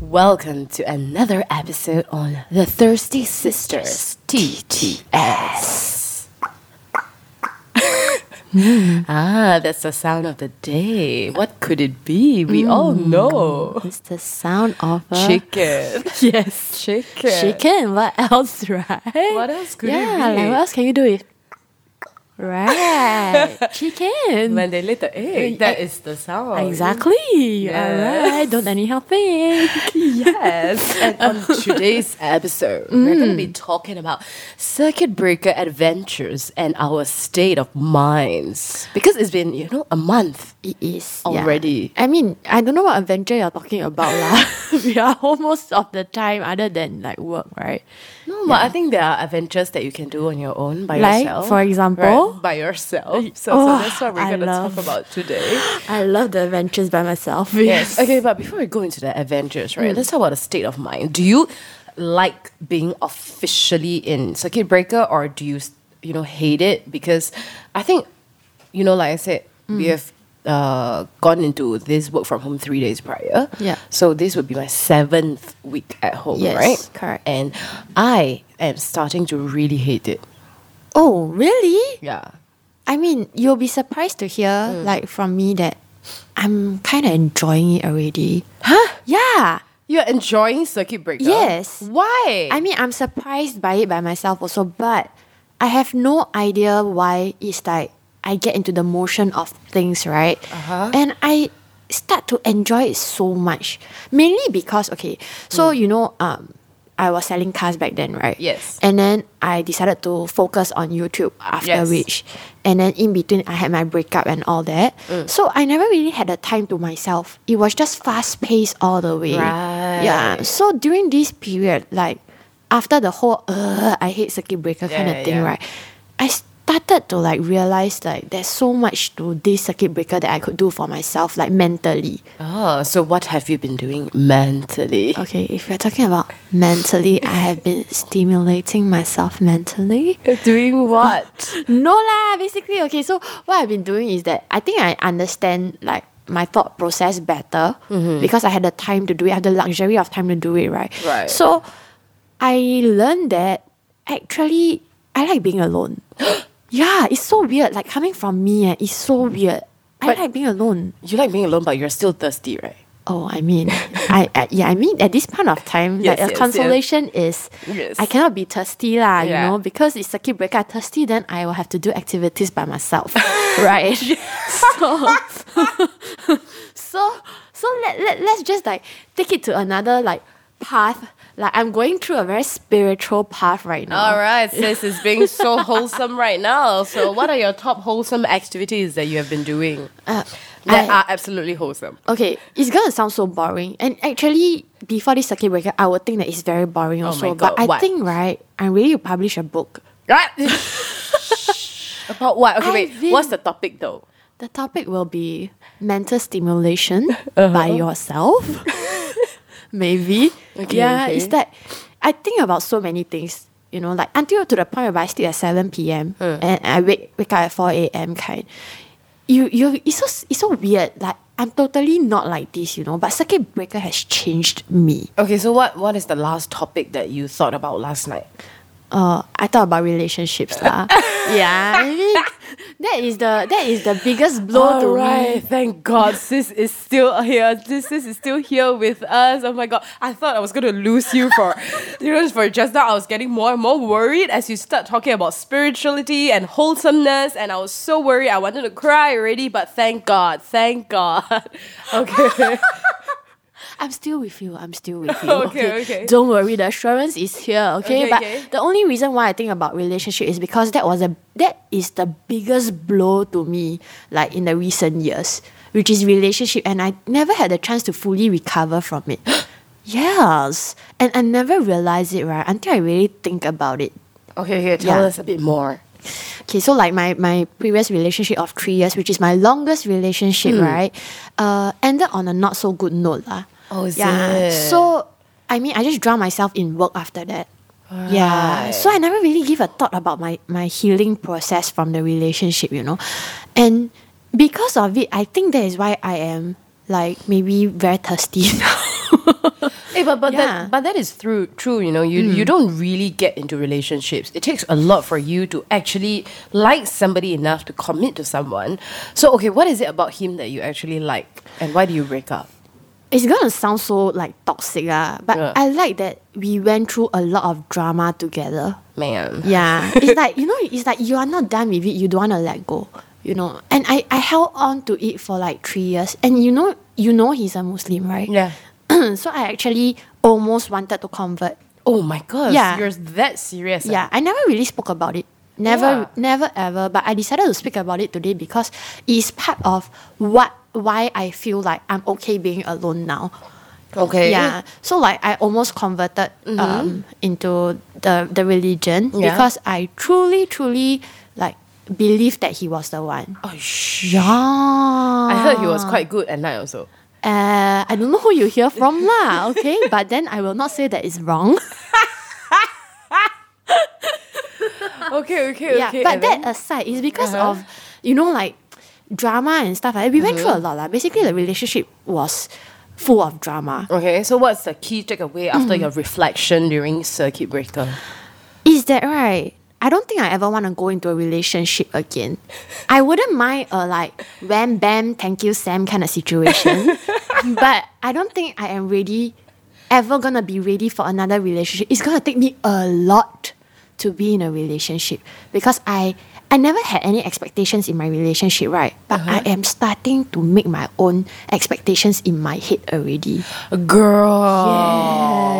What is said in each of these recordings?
Welcome to another episode on the Thirsty Sisters TTS. ah, that's the sound of the day. What could it be? We all know. It's the sound of Chicken. Yes. Chicken. Chicken. What else, right? What else could yeah, it be? Yeah, like what else can you do with? Right. Chicken. When they lay the egg, that is the sound. exactly. Yes. Alright. Don't anyhow think. Yes. and on today's episode, we're going to be talking about circuit breaker adventures and our state of minds. Because it's been, you know, a month. It is yeah. Already. I mean, I don't know what adventure you're talking about, lah. we are almost of the time other than like work, right? No, but I think there are adventures that you can do on your own by Like, yourself. for example? Right, by yourself. So, Oh, so that's what we're I going to love- talk about today. I love the adventures by myself. Yes. Okay, but before we go into the adventures, right, hmm. let's talk about the state of mind. Do you like being officially in circuit breaker or do you, you know, hate it? Because I think, you know, like I said, we hmm. have uh, gone into this work from home three days prior. Yeah. So this would be my seventh week at home, right? Yes, right? correct. And I am starting to really hate it. Oh, really? Yeah. I mean, you'll be surprised to hear, like, from me that I'm kind of enjoying it already. Huh? Yeah. You're enjoying circuit breaker? Yes. Why? I mean, I'm surprised by it by myself also, but I have no idea why it's like I get into the motion of things, right? Uh-huh. And I start to enjoy it so much. Mainly because, okay, so, you know, um, I was selling cars back then, right? Yes. And then I decided to focus on YouTube after Yes. which, and then in between I had my breakup and all that. Mm. So I never really had the time to myself. It was just fast paced all the way. Right. Yeah. So during this period, like after the whole uh, I hate circuit breaker kind Yeah, of thing, yeah. right? I started to like realize like there's so much to this circuit breaker that I could do for myself, like mentally. Oh, so what have you been doing mentally? Okay, if we're talking about mentally, I have been stimulating myself mentally. Doing what? No lah, basically, okay, so what I've been doing is that I think I understand like my thought process better mm-hmm. because I had the time to do it, I have the luxury of time to do it, right? Right. So I learned that actually I like being alone. yeah, it's so weird. Like coming from me, eh, it's so weird. I like being alone. you like being alone, but you're still thirsty, right? Oh, I mean, I, I yeah, I mean at this point of time, Yes, like a yes, consolation is Yes. I cannot be thirsty lah, you know, because it's circuit breaker thirsty, then I will have to do activities by myself. right. so so so let, let let's just like take it to another like path. Like I'm going through a very spiritual path right now. All right, sis is being so wholesome right now. So, what are your top wholesome activities that you have been doing Uh, that I- are absolutely wholesome? Okay, it's gonna sound so boring. And actually, before this circuit breaker, I would think that it's very boring Oh also. my but God, I what? think right, I'm ready to publish a book. Right? About what? Okay, I've wait. been- What's the topic though? The topic will be mental stimulation Uh-huh. by yourself. Maybe. Okay, yeah, okay. it's that I think about so many things. You know, like until to the point where I sleep at seven PM and I wake wake up at four AM kind. You you it's so it's so weird. Like I'm totally not like this, you know. But circuit breaker has changed me. Okay, so what what is the last topic that you thought about last night? Uh, I thought about relationships lah. yeah, I mean that is the that is the biggest blow to me. thank God, sis is still here. This sis is still here with us. Oh my God, I thought I was gonna lose you for, you know, for just now. I was getting more and more worried as you start talking about spirituality and wholesomeness, and I was so worried. I wanted to cry already, but thank God, thank God. Okay. I'm still with you. I'm still with you. Okay, okay. Don't worry, the assurance is here. Okay, Okay, but okay. the only reason why I think about relationship is because that was a that is the biggest blow to me, like in the recent years, which is relationship, and I never had the chance to fully recover from it. yes, and I never realized it right until I really think about it. okay, okay. Tell Yeah. us a bit more. Okay, so like my, my previous relationship of three years, which is my longest relationship, right, uh, ended on a not so good note lah. Oh, is yeah. it? So I mean, I just drown myself in work after that. Yeah. So I never really give a thought about my, my healing process from the relationship, you know. And because of it, I think that is why I am like maybe very thirsty now. Hey, but but Yeah. Mm. that but that is through true. You know, you you don't really get into relationships. It takes a lot for you to actually like somebody enough to commit to someone. So okay, what is it about him that you actually like, and why do you break up? It's gonna sound so like toxic, ah, but Yeah. I like that we went through a lot of drama together. Man, Yeah. it's like, you know, it's like you are not done with it, you don't wanna let go. You know. And I, I held on to it for like three years. And you know you know he's a Muslim, right? yeah. so I actually almost wanted to convert. Oh my god, Yeah. you're that serious. ah? Yeah, I never really spoke about it. Never, Yeah. never ever. But I decided to speak about it today because it's part of what why I feel like I'm okay being alone now. Okay. Yeah. So like I almost converted um, into the the religion Yeah. because I truly, truly like believed that he was the one. Oh sh. Yeah. I heard he was quite good at night also. Uh, I don't know who you hear from lah, okay? but then I will not say that it's wrong. Okay, okay, yeah, okay. but that aside, it's because Uh-huh. of you know like drama and stuff. Like, we went Mm-hmm. through a lot. Like. Basically, the relationship was full of drama. Okay, so what's the key takeaway after Mm. your reflection during circuit breaker? Is that right? I don't think I ever want to go into a relationship again. I wouldn't mind a like wham bam, thank you Sam kind of situation, but I don't think I am ready, ever gonna be ready for another relationship. It's gonna take me a lot to be in a relationship because I I never had any expectations in my relationship, right? But I am starting to make my own expectations in my head already. Girl,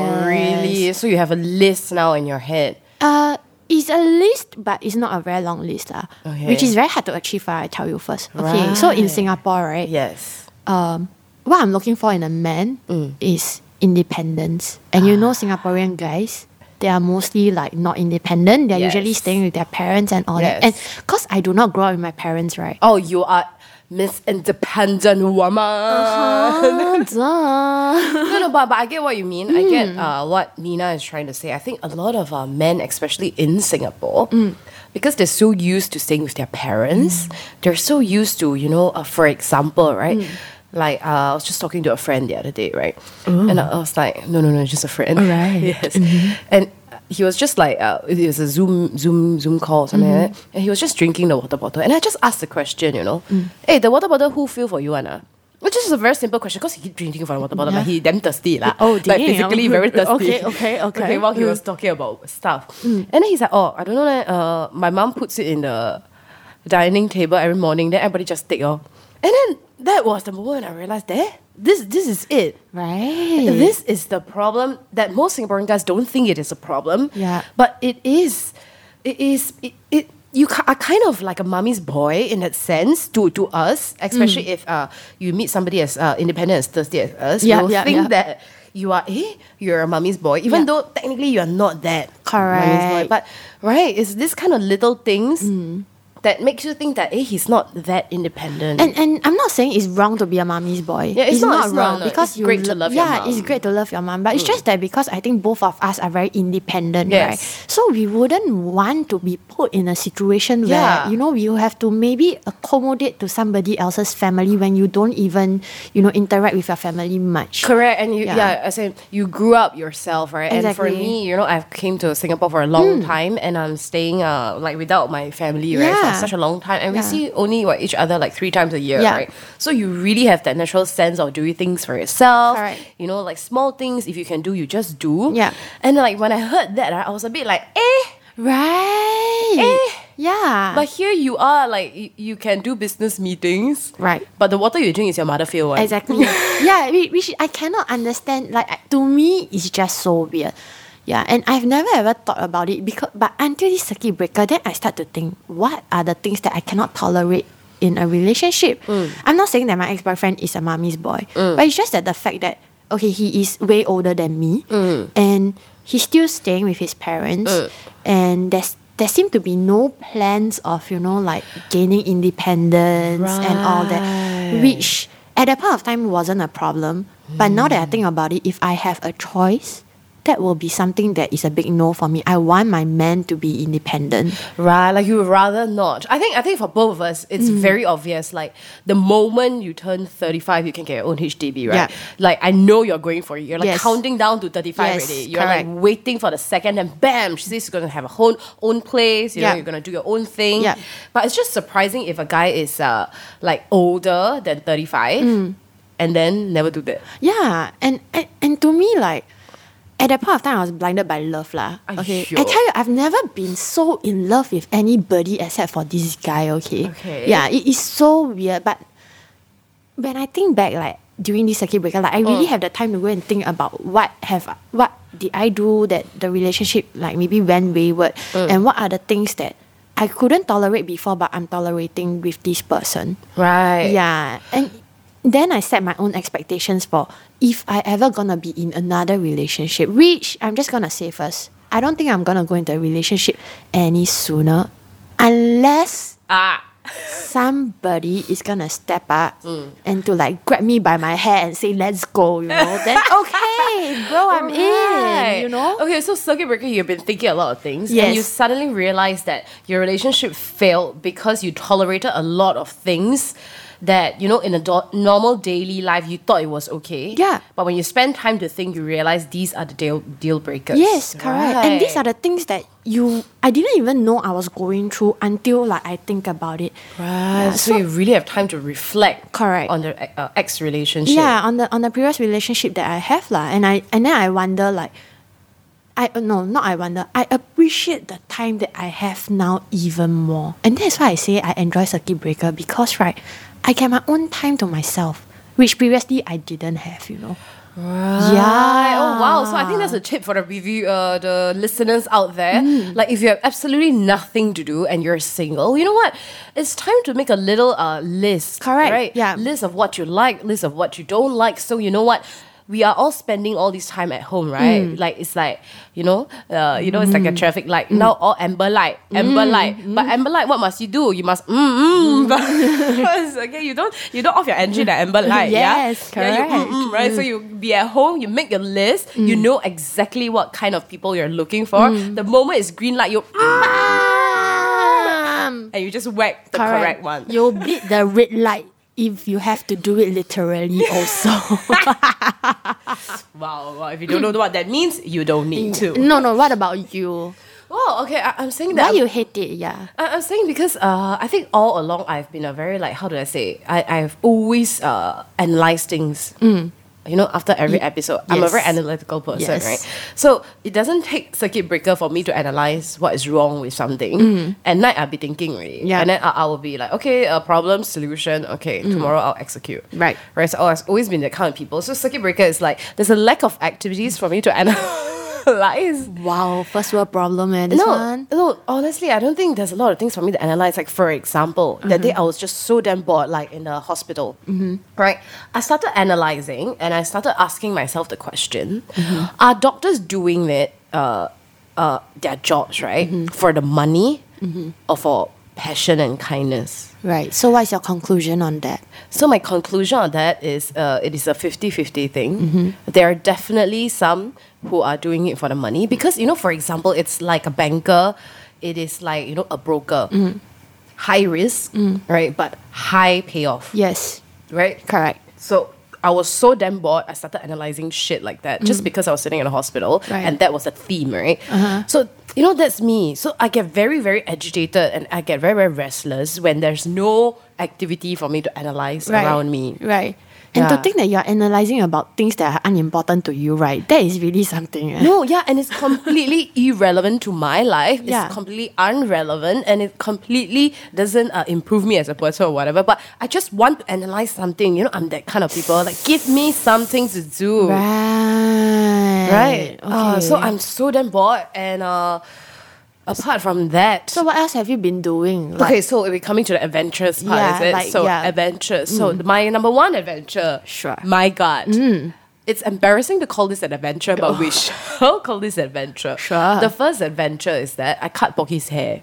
yes. really? So you have a list now in your head. Uh, it's a list, but it's not a very long list, uh, Okay. which is very hard to achieve. uh, I tell you first. Okay, so in Singapore, right? Yes. Um, what I'm looking for in a man Mm. is independence, and you know, Singaporean guys. They are mostly like not independent. They're usually staying with their parents and all that. And cause I do not grow up with my parents, right? Oh, you are Miss Independent Woman. Uh-huh. No, no, but, but I get what you mean. I get uh, what Nina is trying to say. I think a lot of uh, men, especially in Singapore, because they're so used to staying with their parents, they're so used to, you know, uh, for example, right? Like uh, I was just talking to a friend the other day, right? And I, I was like, no, no, no, just a friend. Alright. yes. And he was just like, uh, it was a Zoom, Zoom, Zoom call, or something like that. And he was just drinking the water bottle. And I just asked the question, you know, hey, the water bottle, who fill for you, Anna? Which is a very simple question because he keep drinking from the water bottle, Yeah. but he damn thirsty lah. Oh, damn. like physically very thirsty. Okay, okay, okay. okay, while he Mm. was talking about stuff, and then he's like, "Oh, I don't know that. Uh, my mom puts it in the dining table every morning. Then everybody just take off." And then that was the moment I realized that this this is it. right. This is the problem that most Singaporean guys don't think it is a problem. Yeah. But it is. It is. It, it you are kind of like a mommy's boy in that sense to to us, especially Mm. if uh, you meet somebody as uh, independent as thirsty as us. Yeah, you'll yeah, think yeah. that you are eh, you're a mommy's boy, even Yeah. though technically you are not that mommy's boy. Correct. But right, it's this kind of little things Mm. That makes you think that eh, he's not that independent. And and I'm not saying it's wrong to be a mommy's boy. Yeah, it's not- it's not, wrong no. because It's you great to lo- love your mom. yeah, it's great to love your mom. But it's just that because I think both of us are very independent, right? So we wouldn't want to be put in a situation Yeah. where you know you have to maybe accommodate to somebody else's family when you don't even you know interact with your family much. Correct, and you Yeah. yeah, I say you grew up yourself, right? Exactly. And for me, you know, I've came to Singapore for a long time, and I'm staying uh like without my family, right, Yeah. For such a long time, and we see only what each other like three times a year, right? So you really have that natural sense of doing things for yourself. Correct. You know, like small things. If you can do, you just do. Yeah. And like when I heard that, I was a bit like, eh. Right. Eh. Yeah. But here you are, like you, you can do business meetings, Right. But the water you drink is your mother feel one. Exactly. yeah, which I cannot understand. Like to me, it's just so weird. Yeah, and I've never ever thought about it because, but until this circuit breaker, then I start to think, what are the things that I cannot tolerate in a relationship? Mm. I'm not saying that my ex boyfriend is a mommy's boy, mm. but it's just that the fact that okay, he is way older than me, mm. and he's still staying with his parents, and there's there seem to be no plans of you know like gaining independence and all that, which at that point of time wasn't a problem. But now that I think about it, if I have a choice that will be something that is a big no for me. I want my man to be independent. Right, like you would rather not. I think I think for both of us, it's Mm. very obvious. Like the moment you turn thirty five, you can get your own HDB, right? Yeah. Like I know you're going for it. You're like Yes. counting down to thirty five Yes, already. You're correct. like waiting for the second, and bam, she says she's gonna have a own own place. You know, you're gonna do your own thing. Yeah. But it's just surprising if a guy is uh like older than thirty five, Mm. and then never do that. Yeah, and, and and to me like at that point of time I was blinded by love lah. Okay, I tell you I've never been so in love with anybody except for this guy. Okay. Okay. Yeah, it is so weird, but when I think back like during this circuit breaker, like I really Mm. have the time to go and think about what have what did I do that the relationship like maybe went wayward, Mm. and what are the things that I couldn't tolerate before, but I'm tolerating with this person. Right. Yeah, and then I set my own expectations for if I ever gonna be in another relationship, which I'm just gonna say first. I don't think I'm gonna go into a relationship any sooner unless Ah. somebody is gonna step up and to like grab me by my hair and say, let's go, you know, then okay, bro, I'm in, you know? Okay, so circuit breaker, you've been thinking a lot of things, and you suddenly realize that your relationship failed because you tolerated a lot of things that you know in a do- normal daily life you thought it was okay. Yeah. But when you spend time to think, you realize these are the deal deal breakers. Yes, correct. And these are the things that you I didn't even know I was going through until like I think about it. right. so, you really have time to reflect. Correct. On the uh, ex relationship. Yeah, on the on the previous relationship that I have lah, and I and then I wonder like, I uh, no not I wonder I appreciate the time that I have now even more, and that's why I say I enjoy circuit breaker because right, I get my own time to myself, which previously I didn't have, you know. Right. Yeah. Oh wow. So I think that's a tip for the review, uh, the listeners out there. Mm. Like if you have absolutely nothing to do and you're single, you know what? It's time to make a little uh list. Correct. Right. Yeah. List of what you like, list of what you don't like. So you know what. We are all spending all this time at home, right? Mm. Like it's like you know, uh, you know, it's like a traffic light. Now all amber light, amber Mm. light. But amber light, what must you do? You must mm mm. Okay, you don't you don't off your engine at amber light. yeah? Yes, Yeah, you, mm, correct. mm, right? So you be at home, you make your list, Mm. you know exactly what kind of people you're looking for. The moment it's green light, you and you just whack the correct, one. You'll beat the red light if you have to do it literally also. Wow, wow, if you don't know what that means, you don't need to. no, no. What about you? Oh, okay. I, I'm saying that. Why you hate it? Yeah. I, I'm saying because uh, I think all along I've been a very like how do I say I I've always uh, analyzed things. You know, after every episode, I'm a very Mm. analytical person, Yes. right? So it doesn't take circuit breaker for me to analyze what is wrong with something. At night, I'll be thinking Mm. Yeah. and then I, I will be like, okay, a problem, solution. Okay, tomorrow I'll execute. Mm. Right. right. So I've always been that kind of people. So circuit breaker is like there's a lack of activities for me to analyze. Wow, first world problem, man. This No, one. no, honestly, I don't think there's a lot of things for me to analyze. Like, for example, that day I was just so damn bored, like in the hospital. Right? I started analyzing and I started asking myself the question Are doctors doing it, uh, uh, their jobs, right, for the money or for passion and kindness? Right. So, what's your conclusion on that? So my conclusion on that is uh, it is a 50-50 thing. There are definitely some who are doing it for the money because you know for example it's like a banker it is like you know a broker high risk right but high payoff Yes, right correct. so I was so damn bored. I started analyzing shit like that just mm. because I was sitting in a hospital, Right. and that was a theme, right? Uh-huh. So you know that's me. So I get very very agitated and I get very very restless when there's no activity for me to analyze Right. around me. Right. And to Yeah. think that you're analyzing about things that are unimportant to you, right? That is really something. eh? No, yeah, and it's completely irrelevant to my life. It's Yeah. completely irrelevant, and it completely doesn't uh, improve me as a person or whatever. But I just want to analyze something. You know, I'm that kind of people. Like, give me something to do. Right. Right. Uh, so I'm so damn bored, and uh, apart from that, So, what else have you been doing? Like, okay, so we're coming to the adventurous part, Yeah, is it? like, so yeah. Mm. adventures. So my number one adventure. Sure. Mm. My God. It's embarrassing to call this an adventure, but we shall call this adventure. Sure. The first adventure is that I cut Pocky's hair.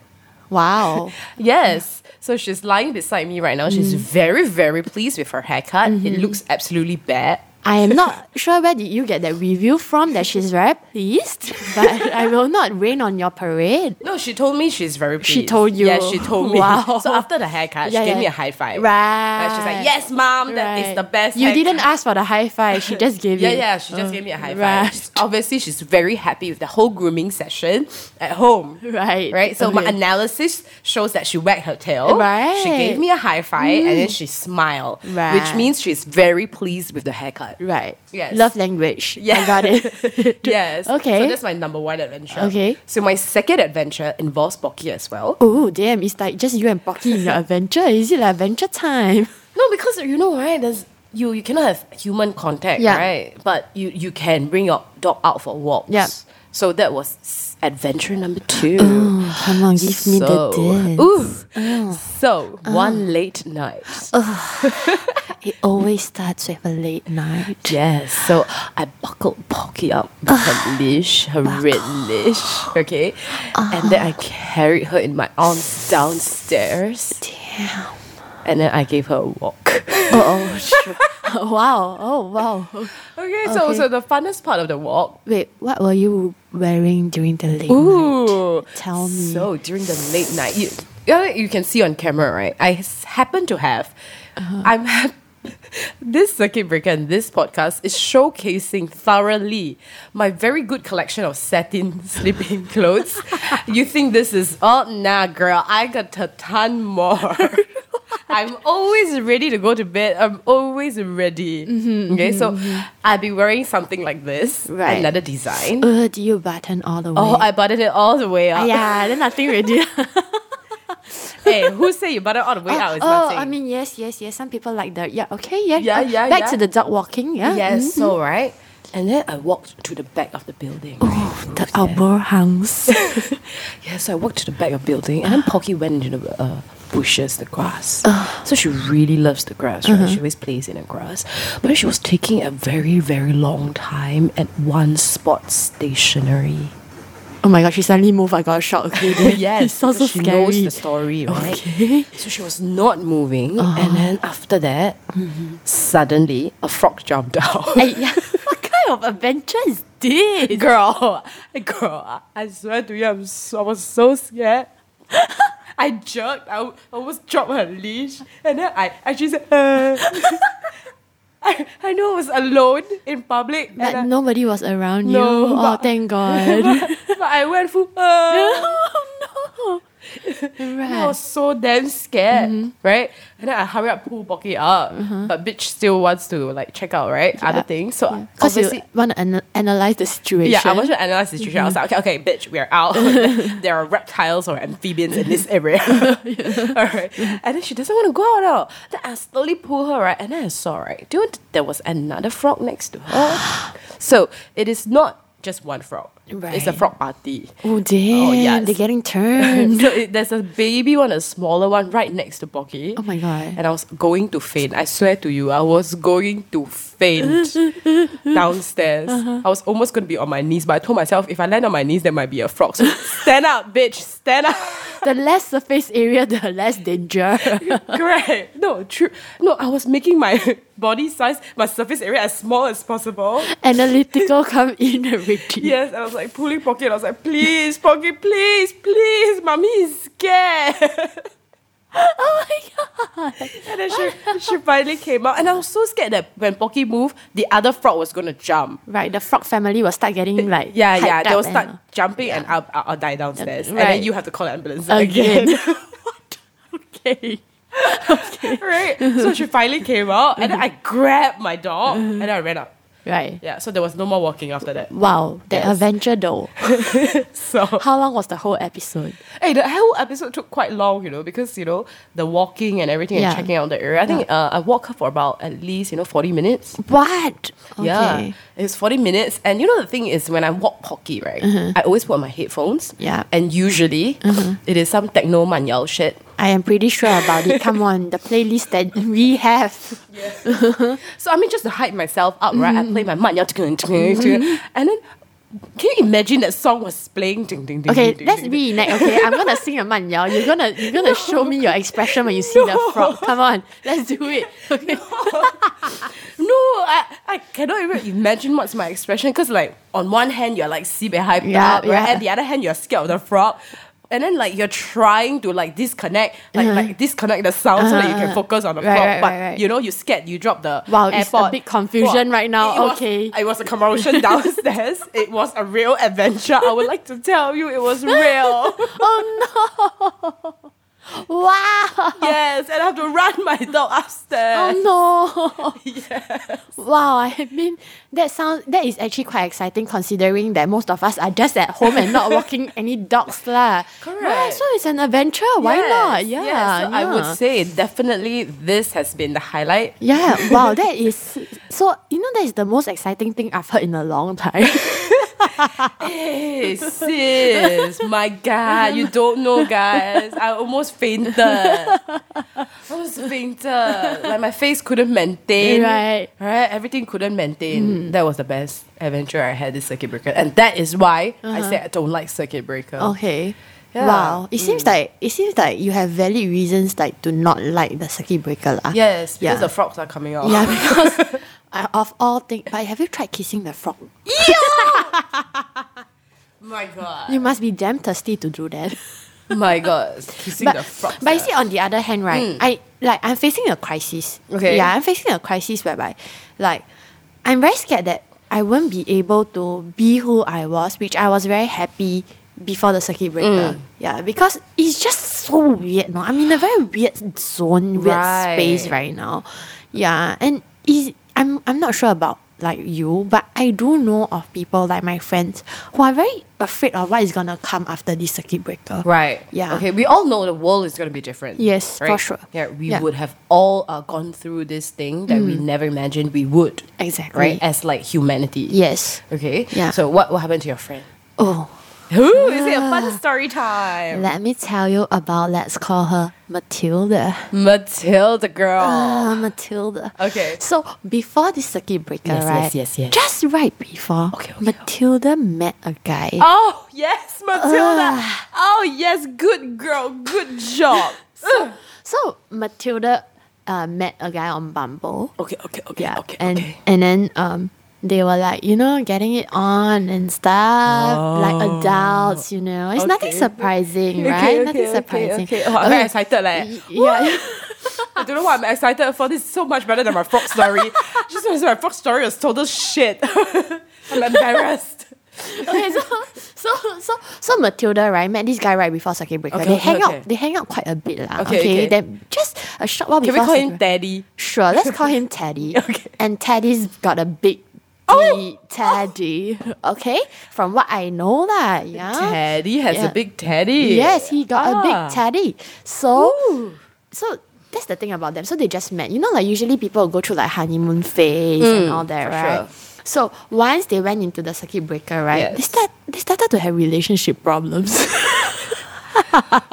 wow. Yes. So she's lying beside me right now. She's Mm. very, very pleased with her haircut. It looks absolutely bad. I am not sure where did you get that review from that she's very pleased, but I will not rain on your parade. No, she told me she's very pleased. She told you. Yeah, she told me. Wow. So after the haircut, Yeah, she gave yeah. me a high five. Right. And she's like, yes, mom, that is Right. the best You didn't ask for the high five. She just gave you. Yeah, yeah, she just gave me a high five. right. Obviously, she's very happy with the whole grooming session at home. Right. Right? So my analysis shows that she wagged her tail. Right. She gave me a high five and then mm. she smiled. Right. Which Right. means she's very pleased with the haircut. Right. Yes. Love language. Yeah. I got it. yes. Okay. So that's my number one adventure. Okay. So my second adventure involves Pocky as well. oh, damn. It's like just you and Pocky in your adventure. Is it like adventure time? No, because you know, right? There's you you cannot have human contact, Yeah. right? But you you can bring your dog out for walks. Yeah. So that was adventure number two. Oh, come on, give me the diss. Ooh. Oh. So one oh. late night. It always starts with a late night. Yes. So I buckled Pocky up with her leash, her red leash. Okay. And then I carried her in my arms downstairs. Damn. And then I gave her a walk. Oh, sure. wow. Oh, wow. Okay, so Okay. so the funnest part of the walk Wait, what were you wearing during the late night? Tell me. So during the late night, you, you, know, you can see on camera, right? I s- happen to have, Uh-huh. I'm this circuit breaker and this podcast is showcasing thoroughly my very good collection of satin sleeping clothes. you think this is oh nah, girl? I got a ton more. I'm always ready to go to bed. I'm always ready. okay, so I'll be wearing something like this, Mm-hmm, Right. another design. Uh, do you button all the way? Oh, I buttoned it all the way up. yeah, then nothing already. hey, who say you button all the way out? It's oh, nothing. I mean, yes, yes, yes. Some people like that. yeah. Okay, yeah, Yeah, uh, yeah, Back yeah. to the dog walking. Yeah. yes, Mhm. so right. And then I walked to the back of the building. Oh, the outdoor house. Yeah, so I walked to the back of the building, and then Pocky went into the uh, bushes, the grass. Uh. So she really loves the grass, right? Uh-huh. She always plays in the grass. But she was taking a very, very long time at one spot stationary. oh my god, she suddenly moved. I got a shock. Okay, it sounds so she scary. knows the story, right? Okay. So she was not moving, and then after that, suddenly a frog jumped out. Ay, what kind of adventure is this? girl, girl, I swear to you, I'm so, I was so scared. I jerked, I almost dropped her leash, and then I actually said, uh. I, I know I was alone in public, But and I, nobody was around you. No, oh, thank God. but I went full. Uh, oh no. I was so damn scared, mm-hmm. right? And then I hurry up, pull Pocky up, uh-huh. but bitch still wants to like check out, right? Other things. So Because you want to ana- analyze the situation. Yeah, I want to analyze the situation. I was mm-hmm. like, okay, okay, bitch, we're out. there are reptiles or amphibians in this area. All right. And then she doesn't want to go out now. Then I slowly pull her, right? And then I saw, right? Know there was another frog next to her? so it is not just one frog. It's a frog party. Oh damn! Oh yes. They're getting turned. so it, there's a baby one, a smaller one, right next to Pocky. Oh my God. And I was going to faint. I swear to you, I was going to faint downstairs. Uh-huh. I was almost going to be on my knees, but I told myself if I land on my knees, there might be a frog. So stand up, bitch, stand up. the less surface area, the less danger. Correct. No, true. No, I was making my body size, my surface area as small as possible. Analytical come in already. Yes, I was like pulling Pocky. and I was like, please, Pocky, please, please, mommy is scared. Oh my god. And then she, she finally came out. And I was so scared that when Pocky moved, the other frog was going to jump. Right, the frog family will start getting like Yeah, yeah. They will start and- jumping and I'll, I'll, I'll die downstairs. And then you have to call the ambulance again. again. what? Okay. right? So she finally came out and then I grabbed my dog and then I ran up. Right. Yeah, so there was no more walking after that. Wow, the Yes. adventure though. So, How long was the whole episode? hey, the whole episode took quite long, you know, because, you know, the walking and everything Yeah. and checking out the area. I think uh, I walked for about at least, you know, 40 minutes. What? Yeah, it's 40 minutes. And you know, the thing is, when I walk Pocky, right, I always put on my headphones. Mm-hmm. Yeah. And usually, it is some techno manyao shit. I am pretty sure about it. Come on, the playlist that we have. So, I mean, just to hype myself up, right, I mm-hmm. play my manyao, mm-hmm. and then can you imagine that song was playing? Ding, ding, ding, Okay, ding, let's ding, reenact. Okay, I'm gonna sing a man yao. You're gonna you're gonna show me your expression when you see the frog. Come on, let's do it. Okay. No, I, I cannot even imagine what's my expression because, like, on one hand, you're like sibei hyped Yeah, up, right? yeah. And the other hand, you're scared of the frog. And then, like, you're trying to, like, disconnect, like, like disconnect the sound so that you can Uh-huh. focus on the Right, right, but, right, you know, you scared, you drop the Wow, it's a big confusion right now. it was- Okay. It was a commotion downstairs. it was a real adventure. I would like to tell you it was real. Oh no! Wow! yes, and I have to run my dog upstairs. Oh no! Yes. Wow, I mean that sounds that is actually quite exciting considering that most of us are just at home and not walking any dogs lah. Correct. Wow, so it's an adventure. Why Yes, not? Yeah, yes. So I would say definitely this has been the highlight. Yeah, wow, that is so. You know, that is the most exciting thing I've heard in a long time. Hey sis, my God, you don't know, guys. I almost fainted. I almost fainted. Like my face couldn't maintain. Right. Right. Everything couldn't maintain. Mm. That was the best adventure I had this circuit breaker, and that is why I uh-huh. said I don't like circuit breaker. okay. Yeah. Wow. It seems mm. like it seems like you have valid reasons like to not like the circuit breaker lah. Yes, because Yeah. the frogs are coming out. Yeah, because uh, of all things. But have you tried kissing the frog? My God. You must be damn thirsty to do that. My God. Kissing but, the frog. but you see, on the other hand, right? I like I'm facing a crisis. Okay. Yeah, I'm facing a crisis whereby, like, I'm very scared that I won't be able to be who I was, which I was very happy before the circuit breaker. Yeah, because it's just so weird. No, I'm in a very weird zone, weird Right. space right now. Yeah, and is I'm I'm not sure about like you, but I do know of people like my friends who are very afraid of what is gonna come after this circuit breaker. Right. Yeah. Okay. We all know the world is going to be different. Yes, for sure. Yeah. We Yeah. would have all uh, gone through this thing that we never imagined we would. Exactly. Right. As like humanity. Yes. Okay. Yeah. So what what happened to your friend? Oh, Ooh, is it a fun story time? let me tell you about, let's call her Matilda. Matilda girl. Ah, Matilda. Okay. So before this circuit breaker, Yes, right? yes, yes, yes. Just right before, Okay, okay, Matilda met a guy. oh yes, Matilda. Ah. oh yes, good girl, good job. So Matilda uh, met a guy on Bumble. okay, okay, okay, Yeah. okay, and okay. and then um they were like, you know, getting it on and stuff, like oh. adults, you know. It's nothing Okay. surprising, right? nothing surprising. Okay, okay. Oh, I'm very excited. Like, Y- Yeah. I don't know what I'm excited for. This is so much better than my frog story. Just because my frog story was total shit. I'm embarrassed. okay, so so so so Matilda right met this guy right before circuit breaker. Okay, they okay, hang okay. out. They hang out quite a bit lah. Okay, Okay, okay. Then just a short while Can we before. call him Teddy? Sure, let's call him Teddy. Okay. And Teddy's got a big Oh! Teddy. Okay, from what I know lah. Yeah. Teddy has a big teddy. Yes, he got a Ah. big teddy. So, Ooh. so that's the thing about them. So they just met. You know, like usually people go through like honeymoon phase and all that, Mm, right? sure. So once they went into the circuit breaker, right? They start they started to have relationship problems.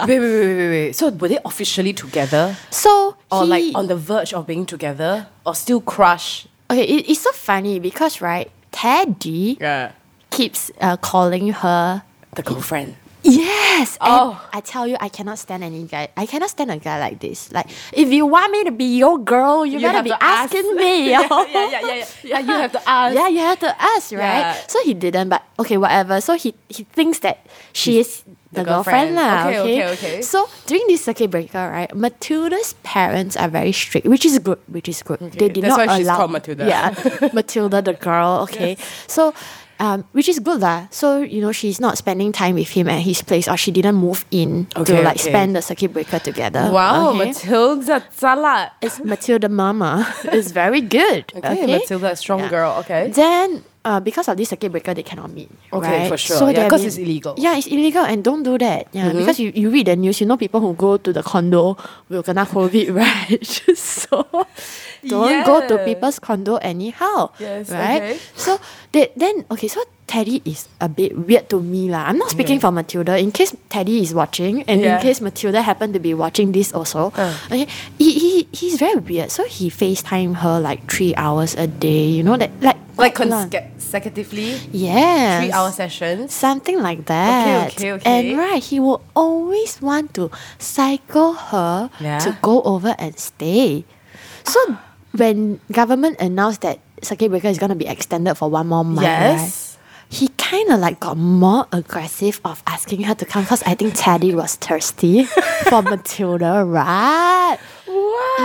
Wait, wait, wait, wait, wait. So were they officially together? so Or he, like on the verge of being together? Or still crush? Okay, it, it's so funny because right, Teddy Yeah. keeps uh, calling her The girlfriend. Yes. and Oh. I tell you, I cannot stand any guy. I cannot stand a guy like this. Like, if you want me to be your girl, you, You gotta be to ask. asking me. yeah, yeah, yeah, yeah, yeah. Yeah, you have to ask. Yeah, you have to ask, right? Yeah. So he didn't, but okay, whatever. So he he thinks that she is the, the girlfriend, girlfriend. lah. Okay, Okay, okay, okay. So during this circuit breaker, right, Matilda's parents are very strict, which is good, which is good. They did that's not why she's allow. called Matilda. Yeah, Matilda the girl. Okay, so. Um, which is good lah. So you know she's not spending time with him at his place, or she didn't move in Okay, to like okay. spend the circuit breaker together. Wow, okay? Matilda Salat. it's Matilda Mama is very good. Okay, Okay, Matilda, strong Yeah. girl. Okay. Then, uh, because of this circuit breaker, they cannot meet. Okay, right? for sure. So Yeah, they have 'cause been- it's illegal. Yeah, it's illegal, and don't do that. Yeah, Mm-hmm. because you, you read the news, you know people who go to the condo will kena COVID, right? so don't go to people's condo anyhow. Yes, right. okay. So they, then okay, so Teddy is a bit weird to me lah. I'm not speaking for Matilda. In case Teddy is watching, and Yeah. in case Matilda happened to be watching this also, Uh. okay, he, he he's very weird. So he FaceTime her like three hours a day. You know that like Like oh, consecutively, yeah three hour sessions. Something like that. okay, okay. Okay. and right, he will always want to cycle her Yeah. to go over and stay. So when government announced that circuit breaker is gonna be extended for one more month, right, Yes. he kind of like got more aggressive of asking her to come because I think Teddy was thirsty for Matilda, right?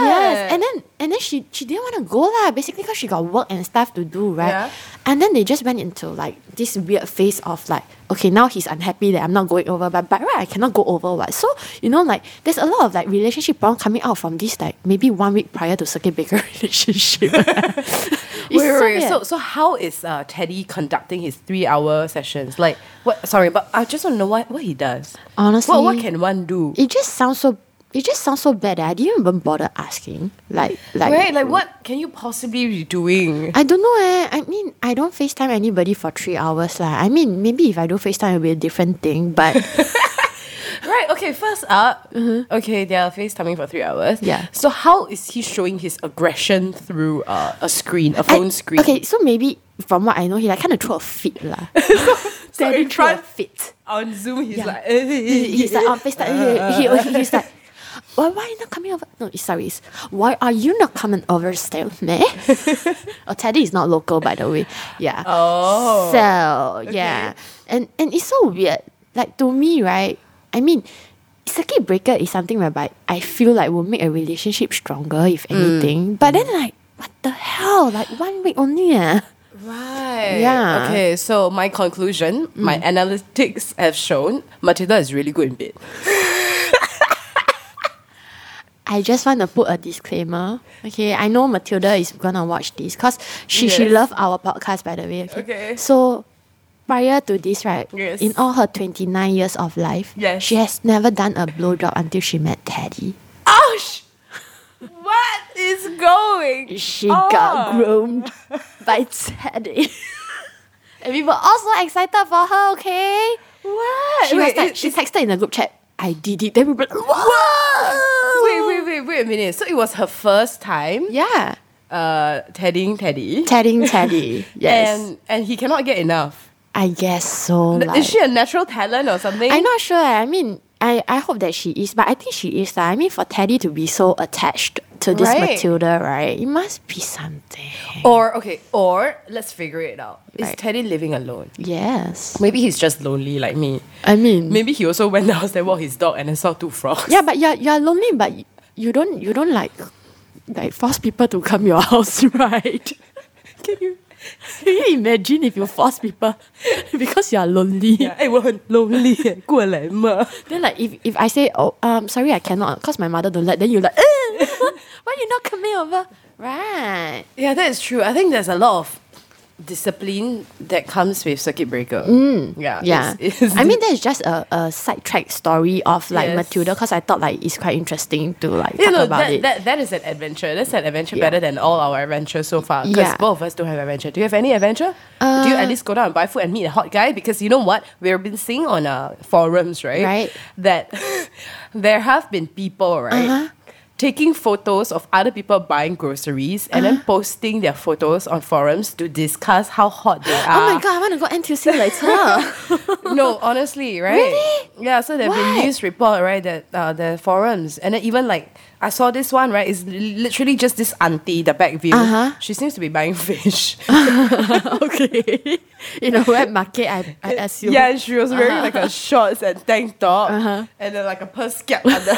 Yes, and then and then she she didn't want to go lah. Basically, because she got work and stuff to do, right? Yeah. And then they just went into like this weird phase of like, okay, now he's unhappy that I'm not going over, but but right, I cannot go over what. So you know, like there's a lot of like relationship problem coming out from this like maybe one week prior to circuit breaker relationship. Wait, wait, wait. So, so how is uh, Teddy conducting his three-hour sessions? Like, what? Sorry, but I just want to know what, what he does. Honestly, what what can one do? it just sounds so. It just sounds so bad. that I didn't even bother asking. Like, like, right? Like, what can you possibly be doing? I don't know eh. I mean, I don't FaceTime anybody for three hours lah. I mean, maybe if I do FaceTime, it'll be a different thing. But Right. Okay. First up, okay, they are FaceTiming for three hours. Mm-hmm. Yeah. So how is he showing his aggression through uh, a screen, a phone screen? Okay, so maybe from what I know, he like kind of threw a fit lah. So in threw a fit. On Zoom, he's Yeah. like, He- he's like on FaceTime. He, he, he's like. Why, why are you not coming over? No, sorry. Why are you not coming over to stay with me? oh, Teddy is not local, by the way. Yeah. Oh. So yeah, and and it's so weird. Like to me, right? I mean, circuit breaker is something whereby I feel like will make a relationship stronger, if Mm. anything. But then, like, what the hell? Like one week only, eh? Right. Yeah. Mm. Okay, so my conclusion, my analytics have shown Matilda is really good in bed. I just want to put a disclaimer. Okay, I know Matilda is gonna watch this because she she Yes. love our podcast by the way. Okay. Okay. So prior to this, right? Yes. In all her twenty nine years of life, Yes. she has never done a blowjob until she met Teddy. Ouch! what is going? She on? got groomed by Teddy. and we were all so excited for her. Okay. What? She was Wait, like, it- she texted in the group chat. I did it. Then we were like, Whoa! Wait, wait, a minute. So it was her first time Yeah. uh tedding Teddy. Tedding Teddy. Yes. And and he cannot get enough. I guess so. Is she a natural talent or something? I'm not sure. I mean, I, I hope that she is, but I think she is. I mean, for Teddy to be so attached to this Right. Matilda, right? It must be something. Or okay, or let's figure it out. Is Right. Teddy living alone? Yes. Maybe he's just lonely like me. I mean, Maybe he also went downstairs walk his dog and then saw two frogs. yeah, but you're, you're lonely, but you don't you don't like like force people to come your house, right? can you can you imagine if you force people because you are lonely? Yeah, I want lonely. then like if, if I say oh um sorry I cannot because my mother don't let then you like eh, why you not coming over right? Yeah, that is true. I think there's a lot of discipline that comes with circuit breaker. Yeah, yeah it's- it's- I mean that's just a, a sidetrack story of like Yes. Matilda because I thought like it's quite interesting to like talk know about that, it that that is an adventure. That's an adventure Yeah. better than all our adventures so far. Because Yeah. both of us don't have adventure. Do you have any adventure? Do you at least go down and buy food and meet a hot guy? Because you know what, we've been seeing on uh, forums, right? Right. That there have been people, right. Uh-huh. Taking photos of other people buying groceries and then posting their photos on forums to discuss how hot they are. oh my god I want to go NTUC later no, honestly, right? Really? Yeah, so there've been news report, right, that uh, the forums, and then even like I saw this one, right, is li- literally just this auntie, the back view. Uh-huh. She seems to be buying fish. okay in a wet market I, I assume yeah, she was wearing Uh-huh. like a shorts and tank top, Uh-huh. and then like a purse cap under.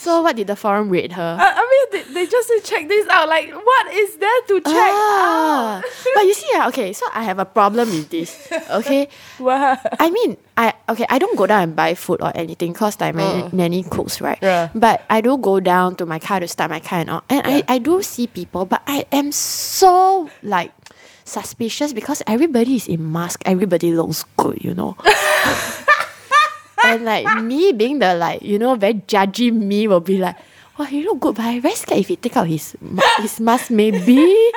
So what did the forum rate her I, I mean, they, they just say check this out. Like, what is there to check Ah. out? but you see ah, okay so I have a problem with this okay What? I mean, I okay, I don't go down and buy food or anything because like my nanny cooks, right? Yeah. But I do go down to my car to start my car and all. And I, I do see people, but I am so like suspicious because everybody is in mask, everybody looks good, you know. and like me being the like, you know, very judgy me will be like, oh, Wow, he look good, but I very scared if he take out his his mask maybe.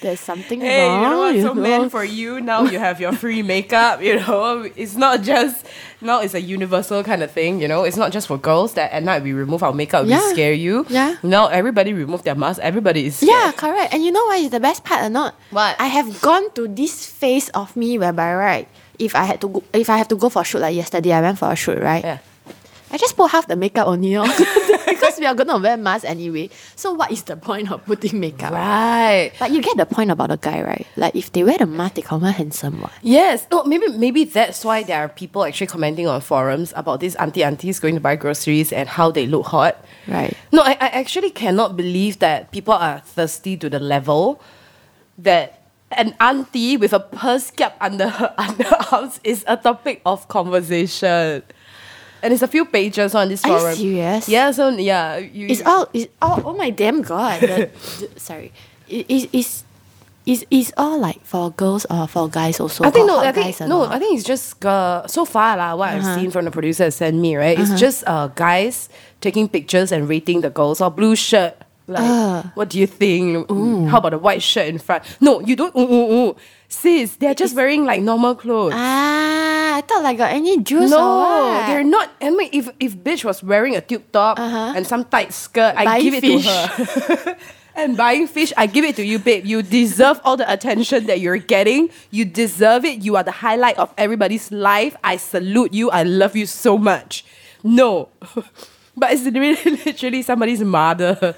There's something Hey, wrong. you know what? So know? man, for you now, you have your free makeup. You know, it's not just now. It's a universal kind of thing. You know, it's not just for girls that at night we remove our makeup, Yeah. we scare you. Yeah. Now everybody remove their mask. Everybody is Yeah, correct. And you know what is the best part or not? What? I have gone to this phase of me whereby right, if I had to go, if I have to go for a shoot like yesterday, I went for a shoot, right? Yeah. I just put half the makeup on you because we are gonna wear masks anyway. So what is the point of putting makeup? Right. But you get the point about the guy, right? Like if they wear the mask, they come out handsome. What? Yes. No, maybe maybe that's why there are people actually commenting on forums about these auntie aunties going to buy groceries and how they look hot. Right. No, I, I actually cannot believe that people are thirsty to the level that an auntie with a purse cap under her underarms is a topic of conversation. And it's a few pages on this Are you forum. serious? Yeah, so yeah. You, It's all. It's all. Oh my damn god! The, the- sorry. It, it's it's it's it's all like for girls or for guys also. I think no, I think no, not? I think it's just uh, so far lah. What Uh-huh. I've seen from the producer sent me right, it's just uh, guys taking pictures and rating the girls or blue shirt. Like, Uh. what do you think? How about the white shirt in front? No, you don't. Ooh, ooh, ooh. Sis, they're just wearing like normal clothes. Ah, I thought like got any juice no, they're not. I mean, if if bitch was wearing a tube top Uh-huh. and some tight skirt, I give it fish. to her. and buying fish, I give it to you, babe. You deserve all the attention that you're getting. You deserve it. You are the highlight of everybody's life. I salute you. I love you so much. No, but it's really literally somebody's mother.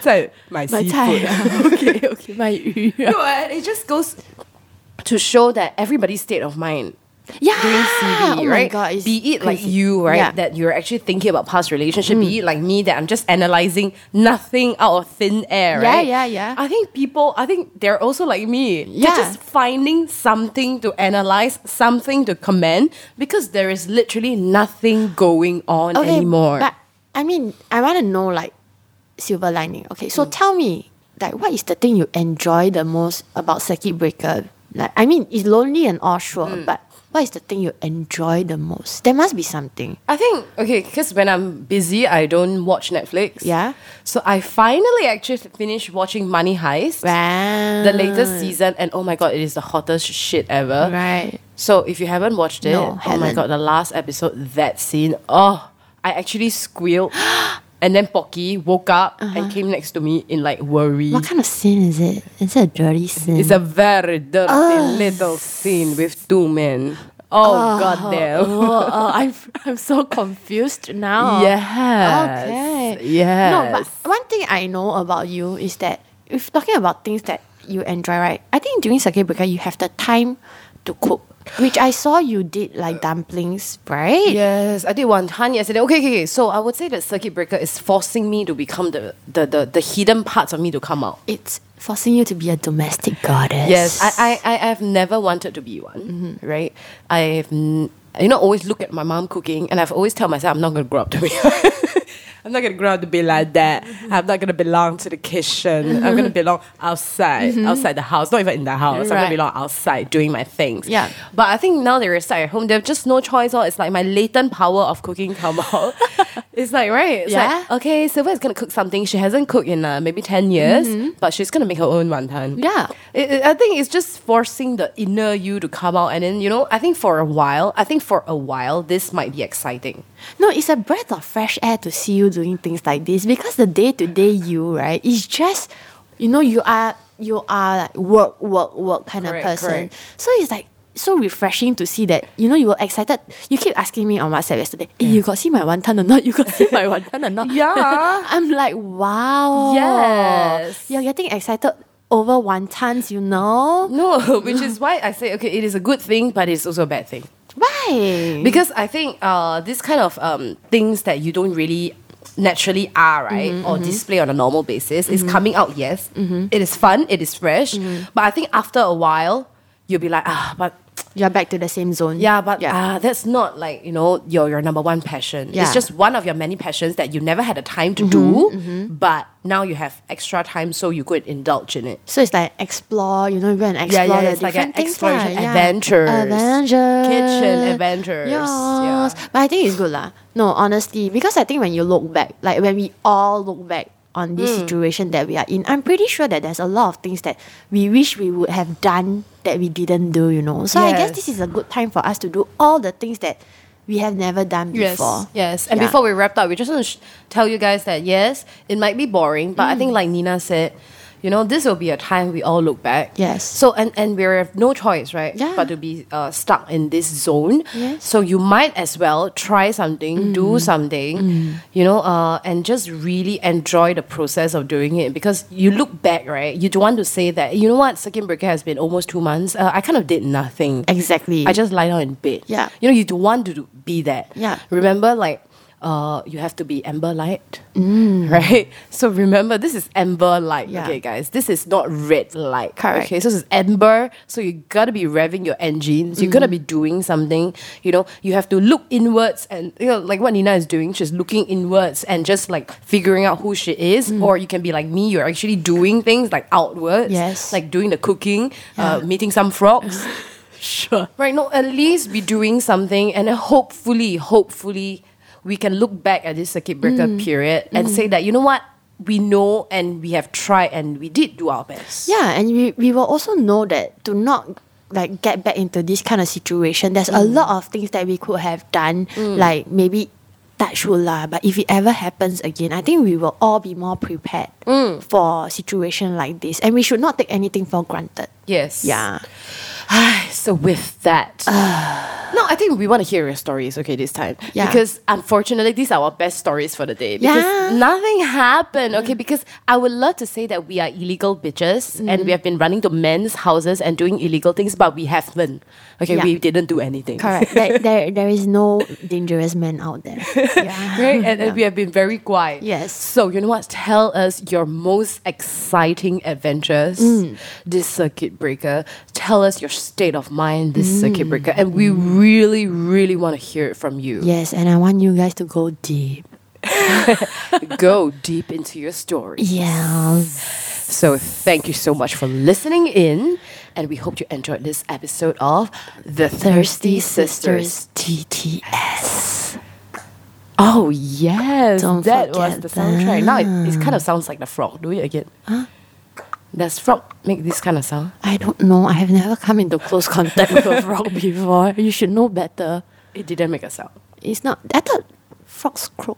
在买买 seafood. 菜啊 OK OK 卖鱼啊 No, and it just goes to show that everybody's state of mind Yeah during CV, oh right? my god it's be it like crazy. you, right? Yeah. That you're actually thinking about past relationship. Be it like me, that I'm just analyzing nothing out of thin air, Yeah, right? yeah, yeah. I think people, I think they're also like me. Yeah. They're just finding something to analyze, something to comment, because there is literally nothing going on anymore. But I mean, I want to know like silver lining. Okay, so mm. tell me, like, what is the thing you enjoy the most about circuit breaker? Like, I mean, it's lonely and all sure, mm. but what is the thing you enjoy the most? There must be something. I think okay, because when I'm busy, I don't watch Netflix. Yeah. So I finally actually finished watching Money Heist, Right. the latest season, and oh my god, it is the hottest shit ever. Right. So if you haven't watched it, No, oh my haven't. god, the last episode, that scene, oh, I actually squealed. and then Pocky woke up and uh-huh. came next to me in like worry. What kind of scene is it? Is it a dirty scene? It's a very dirty little scene with two men. Oh, god damn. oh, oh, I'm I'm so confused now. Yes. Okay. Yes. No, but one thing I know about you is that if talking about things that you enjoy, right? I think during circuit breaker you have the time to cook, which I saw you did like dumplings, right? Yes, I did wonton yesterday. Okay, okay, okay. So I would say that circuit breaker is forcing me to become the the, the, the hidden parts of me to come out. It's forcing you to be a domestic goddess. Yes, I, I, I have never wanted to be one, mm-hmm. right? I've, you know, always look at my mom cooking and I've always tell myself I'm not going to grow up to be I'm not going to grow up to be like that. Mm-hmm. I'm not going to belong to the kitchen. I'm going to mm-hmm. belong outside, mm-hmm. outside the house, not even in the house. I'm gonna belong outside doing my things. Yeah. But I think now they're stuck at home. They have just no choice. Or it's like my latent power of cooking come out. it's like, right? It's Yeah. like, okay, Silva is going to cook something. She hasn't cooked in uh, maybe 10 years, but she's going to make her own wonton. Yeah. It, it- I think it's just forcing the inner you to come out. And then, you know, I think for a while, I think for a while, this might be exciting. No, it's a breath of fresh air to see you doing things like this because the day to day you, right, is just you know, you are you are like work, work, work kind Correct, of person. correct. So it's like so refreshing to see that, you know, you were excited. You keep asking me on WhatsApp yesterday, hey, you got see my wonton or not? You got see my wonton or not? Yeah. I'm like, wow. Yes. You're getting excited over wontons, you know? No, which is why I say, okay, it is a good thing, but it's also a bad thing. Why? Because I think uh, this kind of um, things that you don't really naturally are, right, Mm-hmm, or display on a normal basis is coming out, yes. It is fun, it is fresh. Mm-hmm. But I think after a while, you'll be like, ah, but You're back to the same zone. yeah, but yeah. ah, that's not like, you know, your, your number one passion. Yeah. It's just one of your many passions that you never had the time to do, but now you have extra time, so you could indulge in it. So it's like explore, you know, go and explore yeah, the it's like an exploration, yeah. adventures, adventures, kitchen adventures, Yes, yeah. but I think it's good lah. No, honestly, because I think when you look back, like when we all look back on this hmm. situation that we are in, I'm pretty sure that there's a lot of things that we wish we would have done that we didn't do, you know. So I guess this is a good time for us to do all the things that we have never done before. yes. And Yeah. before we wrap up, we just want to sh- tell you guys that yes, it might be boring, but I think mm. like Nina said, you know, this will be a time we all look back. Yes. So and and we have no choice, right? Yeah. But to be uh, stuck in this zone. Yes. So you might as well try something, do something, you know, uh, and just really enjoy the process of doing it because you look back, right? You don't want to say that you know what, circuit breaker has been almost two months. Uh, I kind of did nothing. Exactly. I just lie down in bed. Yeah. You know, you don't want to do- be that. Yeah. Remember, like, uh, you have to be amber light, right? So remember, this is amber light, Mm. Yeah. okay, guys. This is not red light. Correct. Okay, so this is amber. So you gotta be revving your engines. You're gonna Mm. be doing something. You know, you have to look inwards and you know, like what Nina is doing. She's looking inwards and just like figuring out who she is. Mm. Or you can be like me. You're actually doing things like outwards. Yes. Like doing the cooking, uh, meeting some frogs. sure. Right, no, at least be doing something, and then hopefully, hopefully, we can look back at this circuit breaker Mm. period and say that you know what we know and we have tried and we did do our best. Yeah, and we, we will also know that to not like get back into this kind of situation, there's Mm. a lot of things that we could have done, like maybe touch wood lah. But if it ever happens again, I think we will all be more prepared Mm. for a situation like this, and we should not take anything for granted. Yes. Yeah. So with that, no, I think we want to hear your stories. Okay, this time, Yeah. because unfortunately, these are our best stories for the day. Because Yeah. nothing happened. Okay, because I would love to say that we are illegal bitches and we mm. have been running to men's houses and doing illegal things, but we haven't. Okay, Yeah. we didn't do anything. Correct. there, there, there is no dangerous man out there. Yeah. right? And, and we have been very quiet. Yes. So you know what? Tell us your most exciting adventures mm. this circuit breaker. Tell us your state of mind this mm. circuit breaker, and we really, really want to hear it from you. Yes, and I want you guys to go deep. Go deep into your story. Yeah. So thank you so much for listening in, and we hope you enjoyed this episode of the Thirsty Sisters. TTS. Oh yes, Don't that was the soundtrack. Now it, it kind of sounds like the frog. Do it again. Does frog make this kind of sound? I don't know. I have never come into close contact with a frog before. You should know better. It didn't make a sound. It's not. I thought frogs croak.